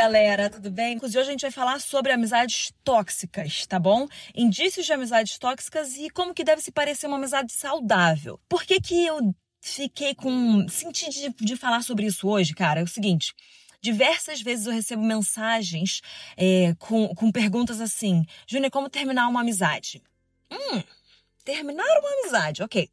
galera, tudo bem? Hoje a gente vai falar sobre amizades tóxicas, tá bom? Indícios de amizades tóxicas e como que deve se parecer uma amizade saudável. Por que que eu fiquei com... senti de, de falar sobre isso hoje, cara? É o seguinte... Diversas vezes eu recebo mensagens é, com, com perguntas assim: Júnior, como terminar uma amizade? Hum, terminar uma amizade, ok.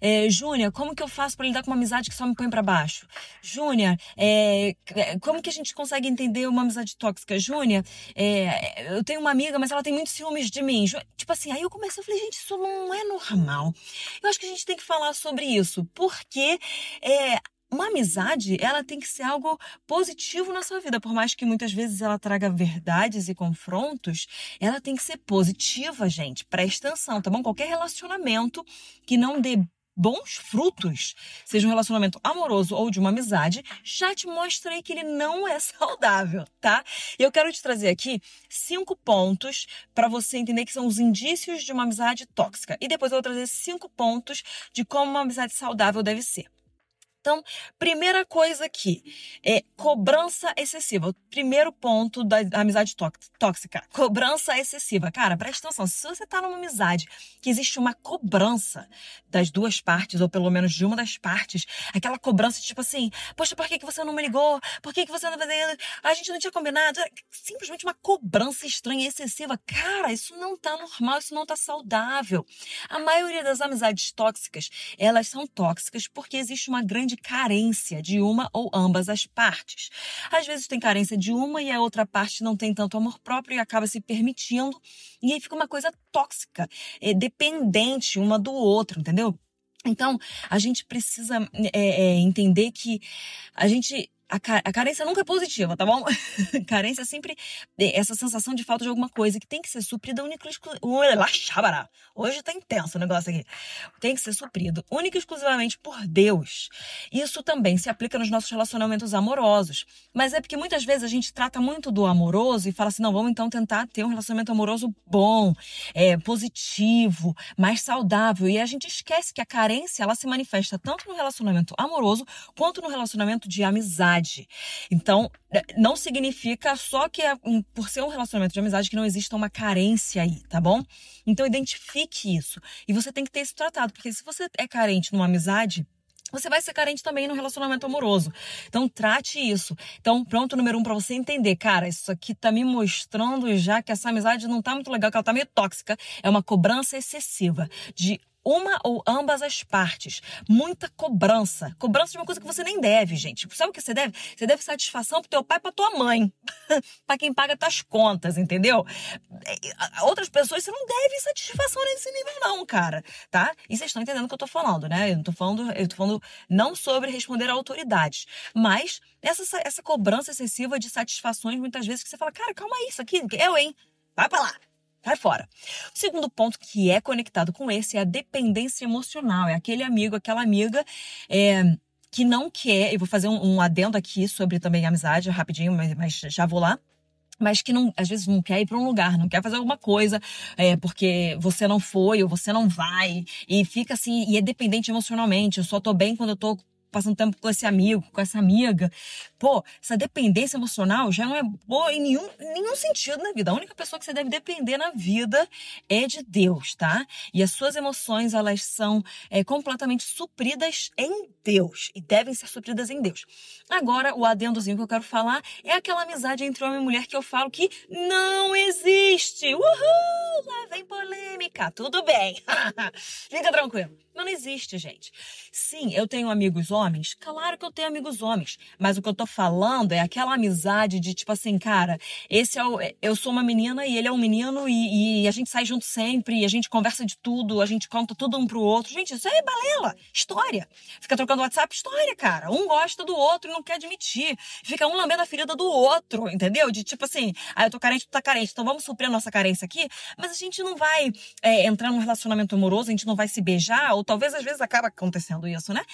É, Júnior, como que eu faço para lidar com uma amizade que só me põe para baixo? Júnior, é, como que a gente consegue entender uma amizade tóxica? Júnior, é, eu tenho uma amiga, mas ela tem muitos ciúmes de mim. Tipo assim, aí eu comecei a falar, gente, isso não é normal. Eu acho que a gente tem que falar sobre isso, porque é, uma amizade, ela tem que ser algo positivo na sua vida, por mais que muitas vezes ela traga verdades e confrontos, ela tem que ser positiva, gente. Presta atenção, tá bom? Qualquer relacionamento que não dê bons frutos, seja um relacionamento amoroso ou de uma amizade, já te mostra aí que ele não é saudável, tá? Eu quero te trazer aqui cinco pontos para você entender que são os indícios de uma amizade tóxica. E depois eu vou trazer cinco pontos de como uma amizade saudável deve ser. Então, primeira coisa aqui é cobrança excessiva. Primeiro ponto da amizade tóxica, cobrança excessiva. Cara, presta atenção, se você tá numa amizade que existe uma cobrança das duas partes, ou pelo menos de uma das partes, aquela cobrança tipo assim, poxa, por que, que você não me ligou? Por que, que você não... A gente não tinha combinado. Simplesmente uma cobrança estranha e excessiva. Cara, isso não tá normal, isso não tá saudável. A maioria das amizades tóxicas, elas são tóxicas porque existe uma grande de carência de uma ou ambas as partes. Às vezes tem carência de uma e a outra parte não tem tanto amor próprio e acaba se permitindo, e aí fica uma coisa tóxica, é, dependente uma do outro, entendeu? Então, a gente precisa é, é, entender que a gente a, a, carência nunca é positiva, tá bom? carência é sempre essa sensação de falta de alguma coisa que tem que ser suprida única exclusivamente. Hoje tá intenso o negócio aqui. Tem que ser suprido única e exclusivamente por Deus. Isso também se aplica nos nossos relacionamentos amorosos. Mas é porque muitas vezes a gente trata muito do amoroso e fala assim: não, vamos então tentar ter um relacionamento amoroso bom, é, positivo, mais saudável. E a gente esquece que a carência ela se manifesta tanto no relacionamento amoroso quanto no relacionamento de amizade amizade. Então, é, não significa só que é, por ser um relacionamento de amizade que não exista uma carência aí, tá bom? Então, identifique isso. E você tem que ter isso tratado, porque se você é carente numa amizade, você vai ser carente também no relacionamento amoroso. Então, trate isso. Então, pronto, número um, para você entender, cara, isso aqui tá me mostrando já que essa amizade não tá muito legal, que ela tá meio tóxica. É uma cobrança excessiva de uma ou ambas as partes. Muita cobrança. Cobrança de uma coisa que você nem deve, gente. Sabe o que você deve? Você deve satisfação pro teu pai e pra tua mãe. para quem paga tuas contas, entendeu? Outras pessoas você não deve satisfação nesse nível, não, cara. Tá? E vocês estão entendendo o que eu tô falando, né? Eu não tô falando, eu tô falando não sobre responder a autoridades, mas essa, essa cobrança excessiva de satisfações, muitas vezes, que você fala, cara, calma aí, isso aqui, eu, hein? Vai pra lá. Sai fora. O segundo ponto que é conectado com esse é a dependência emocional. É aquele amigo, aquela amiga é, que não quer. Eu vou fazer um, um, adendo aqui sobre também amizade, rapidinho, mas, mas já vou lá mas que não, às vezes não quer ir para um lugar, não quer fazer alguma coisa, é, porque você não foi ou você não vai, e fica assim, e é dependente emocionalmente. Eu só tô bem quando eu tô passando tempo com esse amigo, com essa amiga. Pô, essa dependência emocional já não é boa em nenhum, nenhum sentido na vida. A única pessoa que você deve depender na vida é de Deus, tá? E as suas emoções, elas são é, completamente supridas em Deus e devem ser supridas em Deus. Agora, o adendozinho que eu quero falar é aquela amizade entre homem e mulher que eu falo que não existe. Uhul! Lá vem polêmica. Tudo bem. Fica tranquilo. Não existe, gente. Sim, eu tenho amigos homens. Claro que eu tenho amigos homens. Mas o que eu tô falando é aquela amizade de tipo assim, cara, esse é o. Eu sou uma menina e ele é um menino e, e a gente sai junto sempre, a gente conversa de tudo, a gente conta tudo um pro outro. Gente, isso é balela. História. Fica trocando WhatsApp, história, cara. Um gosta do outro e não quer admitir. Fica um lambendo a ferida do outro, entendeu? De tipo assim, ah, eu tô carente, tu tá carente, então vamos suprir a nossa carência aqui. Mas a gente não vai é, entrar num relacionamento amoroso, a gente não vai se beijar ou talvez às vezes acaba acontecendo isso, né?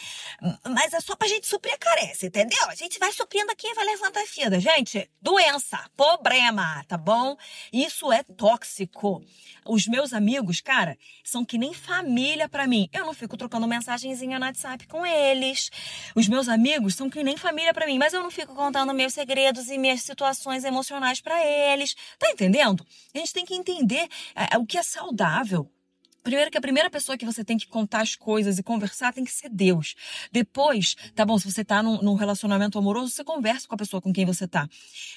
Mas é só pra gente suprir a carência, entendeu? A gente vai suprindo aqui e vai levando a vida. Gente, doença, problema, tá bom? Isso é tóxico. Os meus amigos, cara, são que nem família para mim. Eu não fico trocando mensagenzinha no WhatsApp com eles. Os meus amigos são que nem família para mim, mas eu não fico contando meus segredos e minhas situações emocionais para eles. Tá entendendo? A gente tem que entender é, o que é saudável. Primeiro que a primeira pessoa que você tem que contar as coisas e conversar tem que ser Deus. Depois, tá bom, se você tá num, num, relacionamento amoroso, você conversa com a pessoa com quem você tá.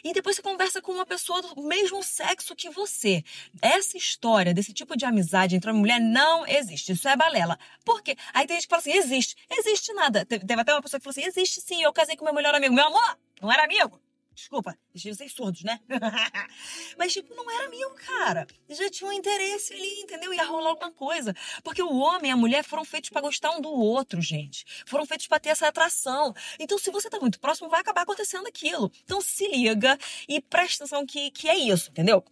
E depois você conversa com uma pessoa do mesmo sexo que você. Essa história desse tipo de amizade entre uma mulher não existe. Isso é balela. Por quê? Aí tem gente que fala assim, existe. Existe nada. Teve até uma pessoa que falou assim, existe sim, eu casei com meu melhor amigo. Meu amor, não era amigo. Desculpa, vocês surdos, né? Mas, tipo, não era meu, cara. Já tinha um interesse ali, entendeu? Ia rolar alguma coisa. Porque o homem e a mulher foram feitos para gostar um do outro, gente. Foram feitos para ter essa atração. Então, se você tá muito próximo, vai acabar acontecendo aquilo. Então, se liga e presta atenção que, que é isso, entendeu?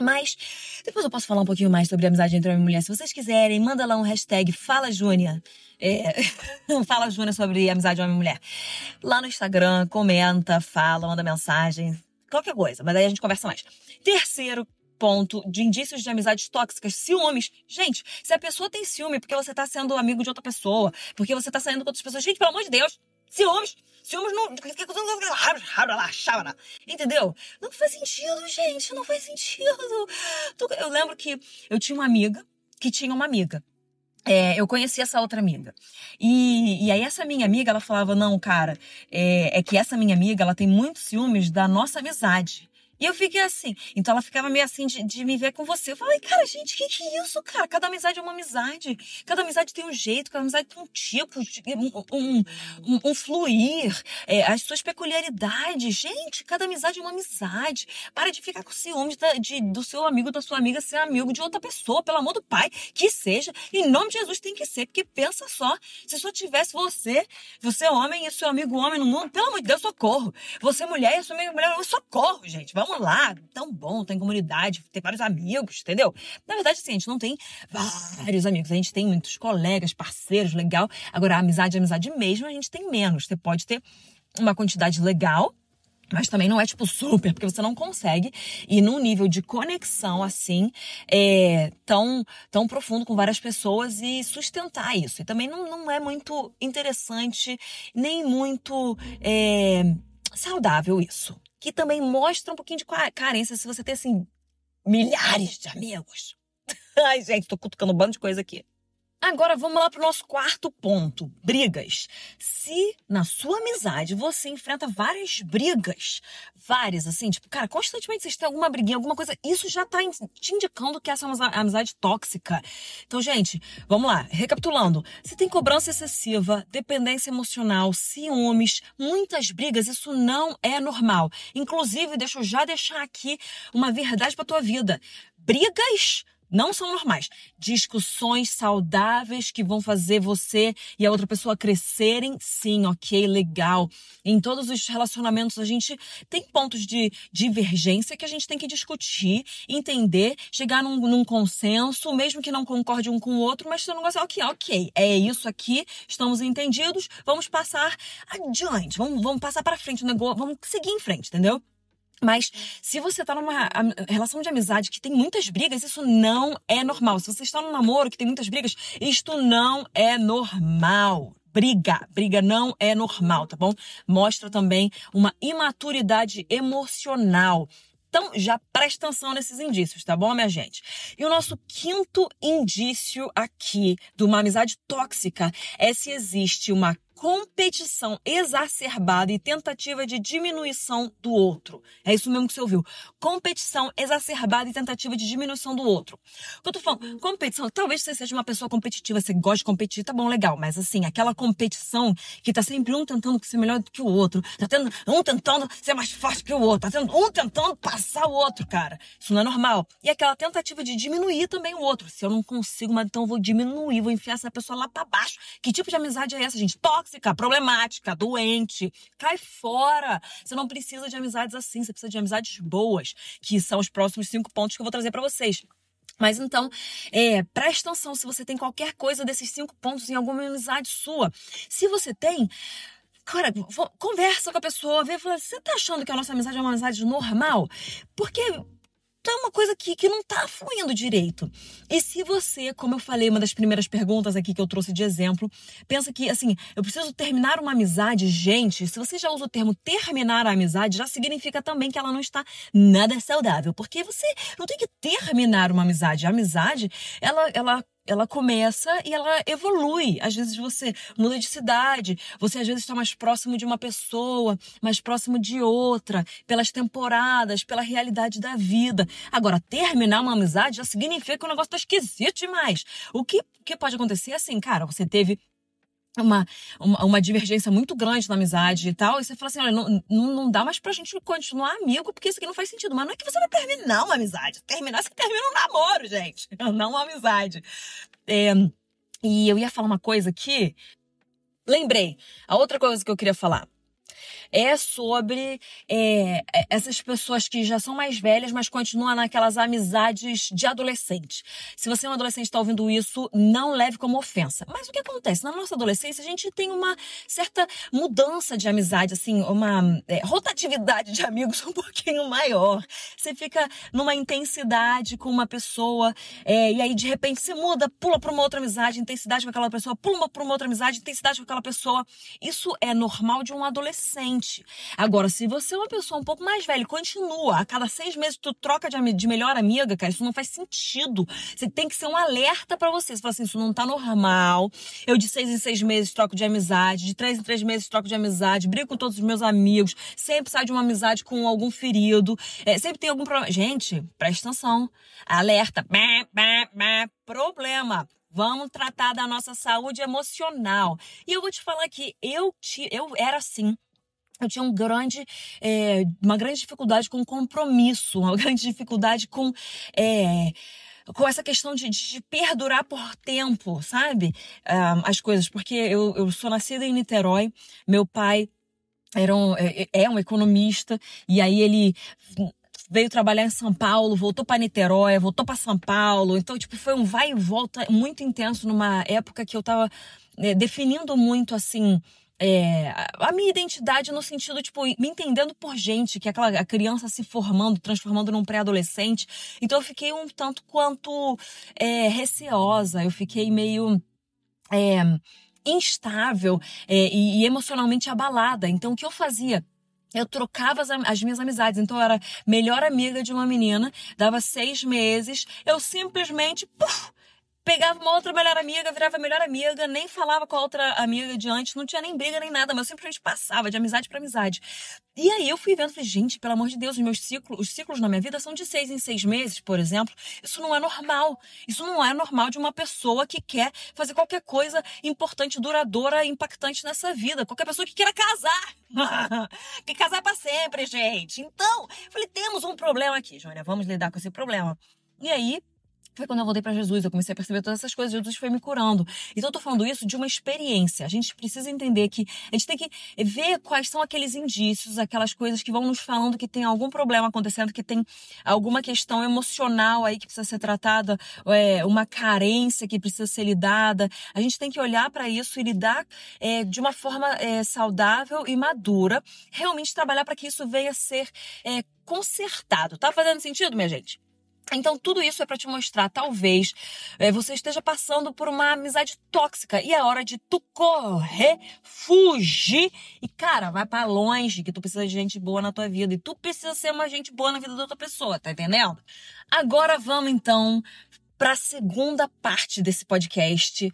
Mas depois eu posso falar um pouquinho mais sobre a amizade entre homem e mulher. Se vocês quiserem, manda lá um hashtag Fala Júnia. É, fala Júnia sobre amizade homem e mulher. Lá no Instagram, comenta, fala, manda mensagem, qualquer coisa. Mas aí a gente conversa mais. Terceiro ponto de indícios de amizades tóxicas, ciúmes. Gente, se a pessoa tem ciúme porque você tá sendo amigo de outra pessoa, porque você tá saindo com outras pessoas, gente, pelo amor de Deus, ciúmes. Ciúmes não. Entendeu? Não faz sentido, gente. Não faz sentido. Eu lembro que eu tinha uma amiga que tinha uma amiga. É, eu conheci essa outra amiga. E, e aí essa minha amiga, ela falava, não, cara, é, é que essa minha amiga, ela tem muitos ciúmes da nossa amizade. E eu fiquei assim. Então ela ficava meio assim de, de me ver com você. Eu falei, cara, gente, que que é isso, cara? Cada amizade é uma amizade. Cada amizade tem um jeito, cada amizade tem um tipo, um, um, um, fluir, é, as suas peculiaridades. Gente, cada amizade é uma amizade. Para de ficar com ciúmes da, de, do seu amigo, da sua amiga ser amigo de outra pessoa, pelo amor do pai, que seja. Em nome de Jesus tem que ser, porque pensa só, se só tivesse você, você homem e seu amigo homem no mundo, pelo amor de Deus, socorro. Você mulher e sua amiga mulher, socorro, gente. Vamos lá, tão bom, tem comunidade, tem vários amigos, entendeu? Na verdade, assim, a gente não tem vários amigos, a gente tem muitos colegas, parceiros, legal. Agora, a amizade, a amizade mesmo, a gente tem menos. Você pode ter uma quantidade legal, mas também não é tipo super, porque você não consegue ir num nível de conexão assim, é, tão, tão profundo com várias pessoas e sustentar isso. E também não, não é muito interessante, nem muito é, saudável isso que também mostra um pouquinho de carência se você tem, assim, milhares de amigos. Ai, gente, tô cutucando um bando de coisa aqui. Agora vamos lá para o nosso quarto ponto: brigas. Se na sua amizade você enfrenta várias brigas, várias, assim, tipo, cara, constantemente vocês têm alguma briguinha, alguma coisa, isso já tá te indicando que essa é uma amizade tóxica. Então, gente, vamos lá, recapitulando: se tem cobrança excessiva, dependência emocional, ciúmes, muitas brigas, isso não é normal. Inclusive, deixa eu já deixar aqui uma verdade para tua vida. Brigas não são normais. Discussões saudáveis que vão fazer você e a outra pessoa crescerem, sim, ok, legal. Em todos os relacionamentos a gente tem pontos de divergência que a gente tem que discutir, entender, chegar num, num consenso, mesmo que não concorde um com o outro, mas você não gosta, ok, ok, é isso aqui, estamos entendidos, vamos passar adiante, vamos, vamos passar para frente o negócio, vamos seguir em frente, entendeu? Mas se você tá numa relação de amizade que tem muitas brigas, isso não é normal. Se você está num namoro que tem muitas brigas, isto não é normal. Briga, briga não é normal, tá bom? Mostra também uma imaturidade emocional. Então, já presta atenção nesses indícios, tá bom, minha gente? E o nosso quinto indício aqui de uma amizade tóxica é se existe uma competição exacerbada e tentativa de diminuição do outro. É isso mesmo que você ouviu. Competição exacerbada e tentativa de diminuição do outro. Quando eu tô falando competição, talvez você seja uma pessoa competitiva, você gosta de competir, tá bom, legal. Mas assim, aquela competição que tá sempre um tentando ser melhor do que o outro. Tá tendo um tentando ser mais forte que o outro. Tá tendo um tentando passar o outro, cara. Isso não é normal. E aquela tentativa de diminuir também o outro. Se eu não consigo, mas então eu vou diminuir, vou enfiar essa pessoa lá para baixo. Que tipo de amizade é essa, gente? Tóxica tóxica, problemática, doente. Cai fora. Você não precisa de amizades assim, você precisa de amizades boas, que são os próximos cinco pontos que eu vou trazer para vocês. Mas então, é, presta atenção se você tem qualquer coisa desses cinco pontos em alguma amizade sua. Se você tem, cara, conversa com a pessoa, vê, fala, você tá achando que a nossa amizade é uma amizade normal? Porque é uma coisa que, que não tá fluindo direito. E se você, como eu falei, uma das primeiras perguntas aqui que eu trouxe de exemplo, pensa que, assim, eu preciso terminar uma amizade, gente, se você já usa o termo terminar a amizade, já significa também que ela não está nada saudável. Porque você não tem que terminar uma amizade. A amizade, ela, ela ela começa e ela evolui. Às vezes você muda de cidade, você às vezes está mais próximo de uma pessoa, mais próximo de outra, pelas temporadas, pela realidade da vida. Agora, terminar uma amizade já significa que o negócio tá esquisito demais. O que, que pode acontecer é assim, cara, você teve uma, uma, uma, divergência muito grande na amizade e tal, e você fala assim, olha, não, não dá mais pra gente continuar amigo, porque isso aqui não faz sentido. Mas não é que você vai terminar uma amizade. Terminar, você termina um namoro, gente. Não uma amizade. É, e eu ia falar uma coisa aqui. Lembrei. A outra coisa que eu queria falar é sobre é, é, essas pessoas que já são mais velhas, mas continuam naquelas amizades de adolescente. Se você é um adolescente e está ouvindo isso, não leve como ofensa. Mas o que acontece? Na nossa adolescência, a gente tem uma certa mudança de amizade, assim, uma é, rotatividade de amigos um pouquinho maior. Você fica numa intensidade com uma pessoa, é, e aí de repente você muda, pula para uma outra amizade, intensidade com aquela pessoa, pula para uma outra amizade, intensidade com aquela pessoa. Isso é normal de um adolescente. Agora, se você é uma pessoa um pouco mais velha, continua, a cada seis meses tu troca de, de melhor amiga, cara, isso não faz sentido. Você tem que ser um alerta para você. Você fala assim, isso não tá normal. Eu de seis em seis meses troco de amizade, de três em três meses troco de amizade, brigo com todos os meus amigos, sempre sai de uma amizade com algum ferido, é, sempre tem algum problema. Gente, presta atenção. Alerta. Problema. Vamos tratar da nossa saúde emocional. E eu vou te falar que eu, te, eu era assim eu tinha um grande, é, uma grande dificuldade com compromisso, uma grande dificuldade com. É, com essa questão de, de, perdurar por tempo, sabe? Um, as coisas. Porque eu, eu sou nascida em Niterói, meu pai era um, é, é um economista, e aí ele veio trabalhar em São Paulo, voltou para Niterói, voltou para São Paulo. Então, tipo, foi um vai e volta muito intenso numa época que eu tava é, definindo muito assim é, a minha identidade no sentido, tipo, me entendendo por gente, que é aquela a criança se formando, transformando num pré-adolescente. Então eu fiquei um tanto quanto é, receosa, eu fiquei meio. É, instável é, e, e emocionalmente abalada. Então, o que eu fazia? eu trocava as, as, minhas amizades. Então, eu era melhor amiga de uma menina, dava seis meses, eu simplesmente pegava uma outra melhor amiga, virava melhor amiga, nem falava com a outra amiga de antes, não tinha nem briga nem nada, mas eu simplesmente passava de amizade para amizade. E aí eu fui vendo, falei, gente, pelo amor de Deus, os meus ciclos, os ciclos na minha vida são de seis em seis meses, por exemplo. Isso não é normal. Isso não é normal de uma pessoa que quer fazer qualquer coisa importante, duradoura, impactante nessa vida. Qualquer pessoa que queira casar. que casar para sempre, gente. Então, falei, temos um problema aqui, Jônia, vamos lidar com esse problema. E aí, foi quando eu voltei para Jesus, eu comecei a perceber todas essas coisas, Jesus foi me curando. Então eu tô falando isso de uma experiência. A gente precisa entender que a gente tem que ver quais são aqueles indícios, aquelas coisas que vão nos falando que tem algum problema acontecendo, que tem alguma questão emocional aí que precisa ser tratada, é, uma carência que precisa ser lidada. A gente tem que olhar para isso e lidar é, de uma forma é, saudável e madura, realmente trabalhar para que isso venha a ser é, consertado. Tá fazendo sentido, minha gente? Então, tudo isso é para te mostrar, talvez é, você esteja passando por uma amizade tóxica e é hora de tu correr, fugir e, cara, vai para longe, que tu precisa de gente boa na tua vida e tu precisa ser uma gente boa na vida da outra pessoa, tá entendendo? Agora vamos então para a segunda parte desse podcast,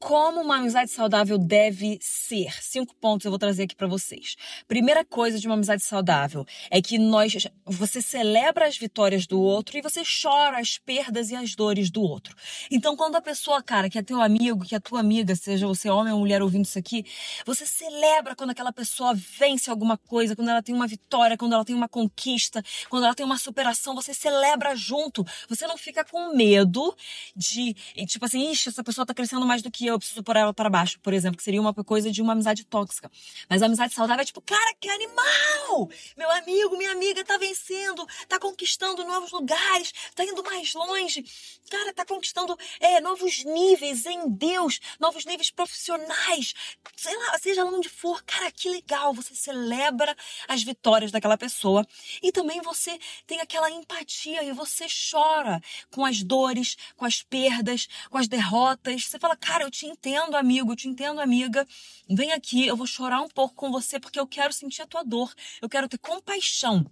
como uma amizade saudável deve ser. Cinco pontos eu vou trazer aqui para vocês. Primeira coisa de uma amizade saudável é que nós você celebra as vitórias do outro e você chora as perdas e as dores do outro. Então, quando a pessoa, cara, que é teu amigo, que é tua amiga, seja você homem ou mulher ouvindo isso aqui, você celebra quando aquela pessoa vence alguma coisa, quando ela tem uma vitória, quando ela tem uma conquista, quando ela tem uma superação, você celebra junto. Você não fica com medo de, tipo assim, ixi, essa pessoa tá crescendo mais do que eu preciso pôr ela para baixo, por exemplo, que seria uma coisa de uma amizade tóxica. Mas a amizade saudável é tipo, cara, que animal! Meu amigo, minha amiga tá vencendo, tá conquistando novos lugares, tá indo mais longe, cara, tá conquistando é, novos níveis em Deus, novos níveis profissionais, sei lá, seja lá onde for, cara, que legal, você celebra as vitórias daquela pessoa e também você tem aquela empatia e você chora com as dores, com as perdas, com as derrotas. Você fala, cara, eu te entendo, amigo, te entendo, amiga. Vem aqui, eu vou chorar um pouco com você porque eu quero sentir a tua dor, eu quero ter compaixão.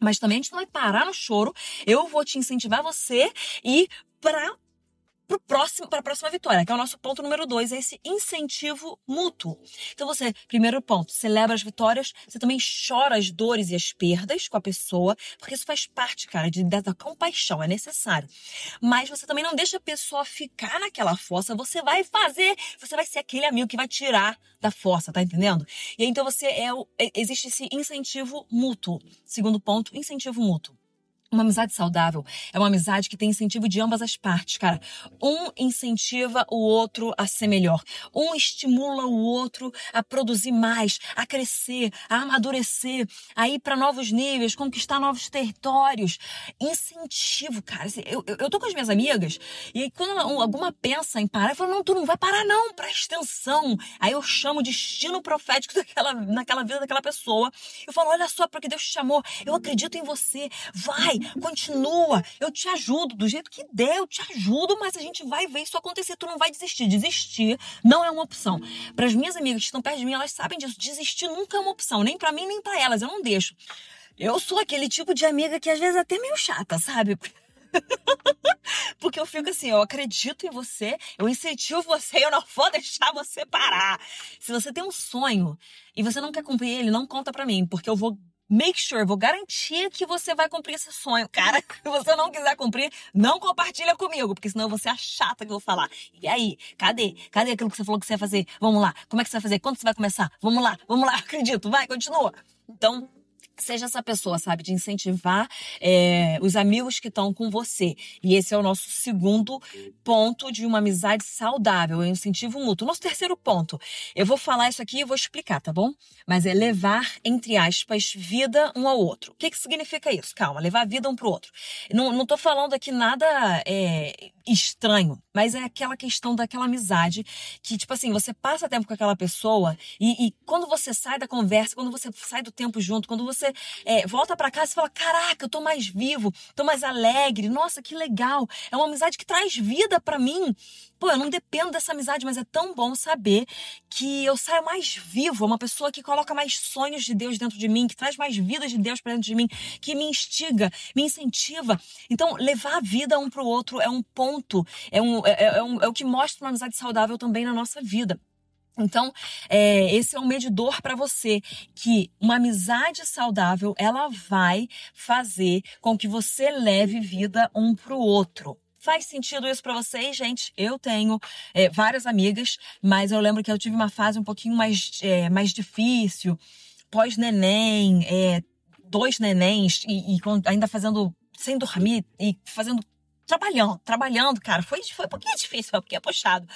Mas também a gente não vai parar no choro. Eu vou te incentivar você e para para próximo, a próxima vitória, que é o nosso ponto número dois, é esse incentivo mútuo. Então você, primeiro ponto, celebra as vitórias, você também chora as dores e as perdas com a pessoa, porque isso faz parte, cara, de, da compaixão, é necessário. Mas você também não deixa a pessoa ficar naquela fossa, você vai fazer, você vai ser aquele amigo que vai tirar da fossa, tá entendendo? E aí, então você é, é existe esse incentivo mútuo. Segundo ponto, incentivo mútuo. Uma amizade saudável é uma amizade que tem incentivo de ambas as partes, cara. Um incentiva o outro a ser melhor. Um estimula o outro a produzir mais, a crescer, a amadurecer, a ir para novos níveis, conquistar novos territórios. Incentivo, cara. Assim, eu, eu, eu tô com as minhas amigas e quando alguma pensa em parar, eu falo, não, tu não vai parar não, presta atenção. Aí eu chamo o destino profético daquela, naquela vida daquela pessoa. Eu falo, olha só, porque Deus te chamou. Eu acredito em você. Vai, continua, eu te ajudo, do jeito que der, eu te ajudo, mas a gente vai ver isso acontecer, tu não vai desistir. Desistir não é uma opção. Para as minhas amigas que estão perto de mim, elas sabem disso. Desistir nunca é uma opção, nem para mim, nem para elas, eu não deixo. Eu sou aquele tipo de amiga que às vezes é até meio chata, sabe? Porque eu fico assim, eu acredito em você, eu incentivo você eu não vou deixar você parar. Se você tem um sonho e você não quer cumprir ele, não conta pra mim, porque eu vou make sure, vou garantir que você vai cumprir esse sonho. Cara, se você não quiser cumprir, não compartilha comigo, porque senão você é chata que eu vou falar. E aí, cadê? Cadê aquilo que você falou que você ia fazer? Vamos lá. Como é que você vai fazer? Quando você vai começar? Vamos lá, vamos lá, acredito. Vai, continua. Então, seja essa pessoa, sabe, de incentivar é, os amigos que estão com você. E esse é o nosso segundo ponto de uma amizade saudável, o incentivo mútuo. Nosso terceiro ponto, eu vou falar isso aqui e vou explicar, tá bom? Mas é levar, entre aspas, vida um ao outro. O que, que significa isso? Calma, levar vida um pro outro. Não, não tô falando aqui nada é, estranho, mas é aquela questão daquela amizade que, tipo assim, você passa tempo com aquela pessoa e, e quando você sai da conversa, quando você sai do tempo junto, quando você é, volta para casa e fala: Caraca, eu tô mais vivo, tô mais alegre, nossa, que legal. É uma amizade que traz vida para mim. Pô, eu não dependo dessa amizade, mas é tão bom saber que eu saio mais vivo, uma pessoa que coloca mais sonhos de Deus dentro de mim, que traz mais vida de Deus para dentro de mim, que me instiga, me incentiva. Então, levar a vida um pro outro é um ponto, é, um, é, é, um, é o que mostra uma amizade saudável também na nossa vida. Então, é, esse é um medidor para você que uma amizade saudável ela vai fazer com que você leve vida um para o outro. Faz sentido isso para vocês, gente? Eu tenho é, várias amigas, mas eu lembro que eu tive uma fase um pouquinho mais, é, mais difícil, pós-neném, é, dois nenéns, e, e ainda fazendo sem dormir e fazendo trabalhando, trabalhando, cara. Foi, foi um pouquinho difícil, foi um pouquinho puxado.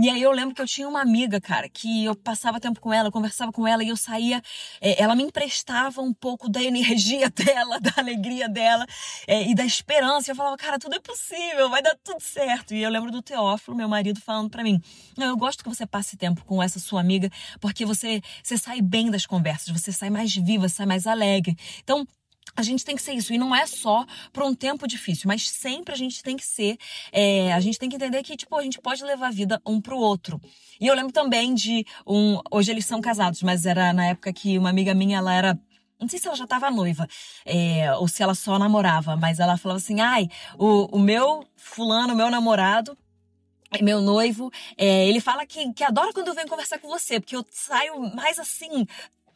E aí eu lembro que eu tinha uma amiga, cara, que eu passava tempo com ela, conversava com ela e eu saía, é, ela me emprestava um pouco da energia dela, da alegria dela é, e da esperança. Eu falava, cara, tudo é possível, vai dar tudo certo. E eu lembro do Teófilo, meu marido, falando para mim: Não, eu gosto que você passe tempo com essa sua amiga, porque você, você sai bem das conversas, você sai mais viva, sai mais alegre. Então, a gente tem que ser isso. E não é só para um tempo difícil, mas sempre a gente tem que ser. É, a gente tem que entender que, tipo, a gente pode levar a vida um pro outro. E eu lembro também de um. Hoje eles são casados, mas era na época que uma amiga minha, ela era. Não sei se ela já estava noiva, é, ou se ela só namorava, mas ela falava assim: ai, o, o meu fulano, meu namorado, meu noivo, é, ele fala que, que adora quando eu venho conversar com você, porque eu saio mais assim,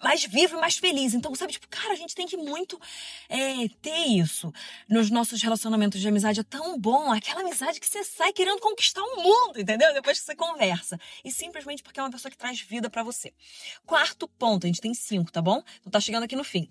mais vivo e mais feliz. Então, sabe, tipo, cara, a gente tem que muito é, ter isso nos nossos relacionamentos de amizade. É tão bom aquela amizade que você sai querendo conquistar o mundo, entendeu? Depois que você conversa. E simplesmente porque é uma pessoa que traz vida para você. Quarto ponto, a gente tem cinco, tá bom? Então tá chegando aqui no fim.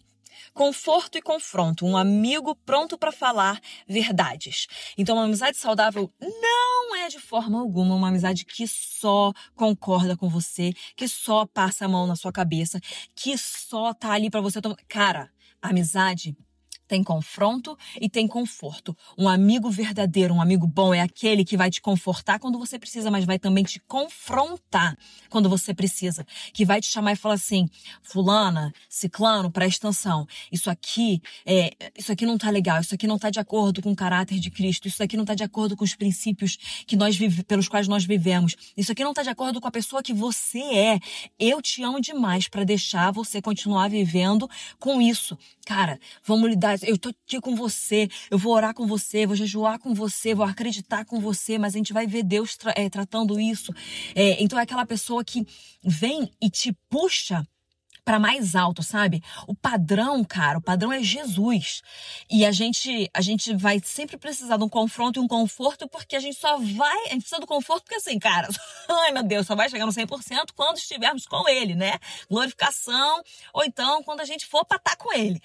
Conforto e confronto, um amigo pronto para falar verdades. Então, uma amizade saudável não é de forma alguma uma amizade que só concorda com você, que só passa a mão na sua cabeça, que só tá ali para você tomar. Cara, amizade tem confronto e tem conforto. Um amigo verdadeiro, um amigo bom é aquele que vai te confortar quando você precisa, mas vai também te confrontar quando você precisa. Que vai te chamar e falar assim: fulana, ciclano, presta atenção. Isso aqui, é, isso aqui não tá legal, isso aqui não tá de acordo com o caráter de Cristo, isso aqui não tá de acordo com os princípios que nós vive, pelos quais nós vivemos. Isso aqui não tá de acordo com a pessoa que você é. Eu te amo demais para deixar você continuar vivendo com isso. Cara, vamos lidar eu tô aqui com você, eu vou orar com você, vou jejuar com você, vou acreditar com você, mas a gente vai ver Deus tra é, tratando isso. É, então é aquela pessoa que vem e te puxa para mais alto, sabe? O padrão, cara, o padrão é Jesus. E a gente, a gente vai sempre precisar de um confronto e um conforto, porque a gente só vai, a gente precisa do conforto porque assim, cara, ai meu Deus, só vai chegar no 100% quando estivermos com ele, né? Glorificação, ou então quando a gente for para estar tá com ele.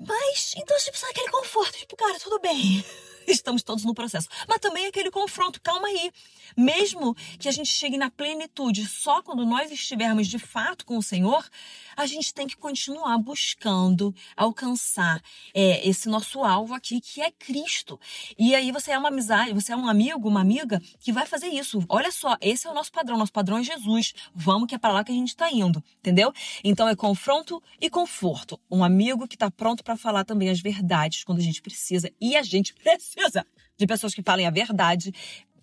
Mas, então a gente precisa daquele conforto, tipo, cara, tudo bem. Estamos todos no processo. Mas também aquele confronto, calma aí. Mesmo que a gente chegue na plenitude só quando nós estivermos de fato com o Senhor, a gente tem que continuar buscando alcançar é, esse nosso alvo aqui, que é Cristo. E aí você é uma amizade, você é um amigo, uma amiga que vai fazer isso. Olha só, esse é o nosso padrão, nosso padrão é Jesus. Vamos que é para lá que a gente está indo, entendeu? Então é confronto e conforto. Um amigo que está pronto para falar também as verdades quando a gente precisa. E a gente precisa de pessoas que falem a verdade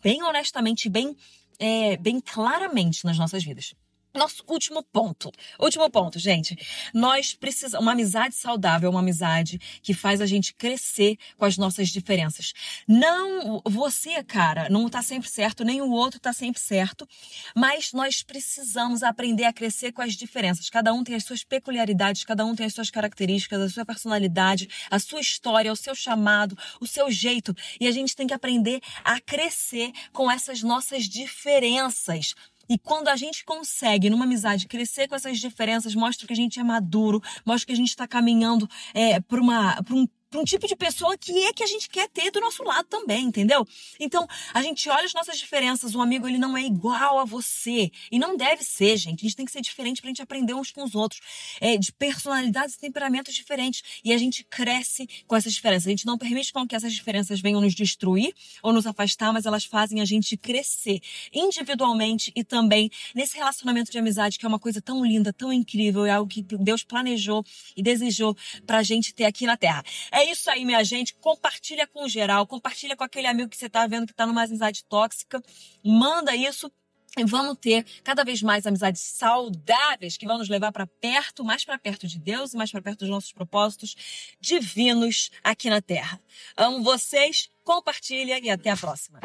bem honestamente, bem, é, bem claramente nas nossas vidas. Nosso último ponto. Último ponto, gente. Nós precisamos. Uma amizade saudável, uma amizade que faz a gente crescer com as nossas diferenças. Não. Você, cara, não tá sempre certo, nem o outro tá sempre certo. Mas nós precisamos aprender a crescer com as diferenças. Cada um tem as suas peculiaridades, cada um tem as suas características, a sua personalidade, a sua história, o seu chamado, o seu jeito. E a gente tem que aprender a crescer com essas nossas diferenças. E quando a gente consegue, numa amizade, crescer com essas diferenças, mostra que a gente é maduro, mostra que a gente está caminhando é, para um um tipo de pessoa que é que a gente quer ter do nosso lado também, entendeu? Então, a gente olha as nossas diferenças, o amigo ele não é igual a você. E não deve ser, gente. A gente tem que ser diferente pra gente aprender uns com os outros. É, de personalidades e temperamentos diferentes. E a gente cresce com essas diferenças. A gente não permite com que essas diferenças venham nos destruir ou nos afastar, mas elas fazem a gente crescer individualmente e também nesse relacionamento de amizade, que é uma coisa tão linda, tão incrível, é algo que Deus planejou e desejou pra gente ter aqui na Terra. Isso aí, minha gente. Compartilha com geral, compartilha com aquele amigo que você tá vendo que tá numa amizade tóxica. Manda isso e vamos ter cada vez mais amizades saudáveis que vão nos levar para perto, mais para perto de Deus e mais para perto dos nossos propósitos divinos aqui na Terra. Amo vocês, compartilha e até a próxima.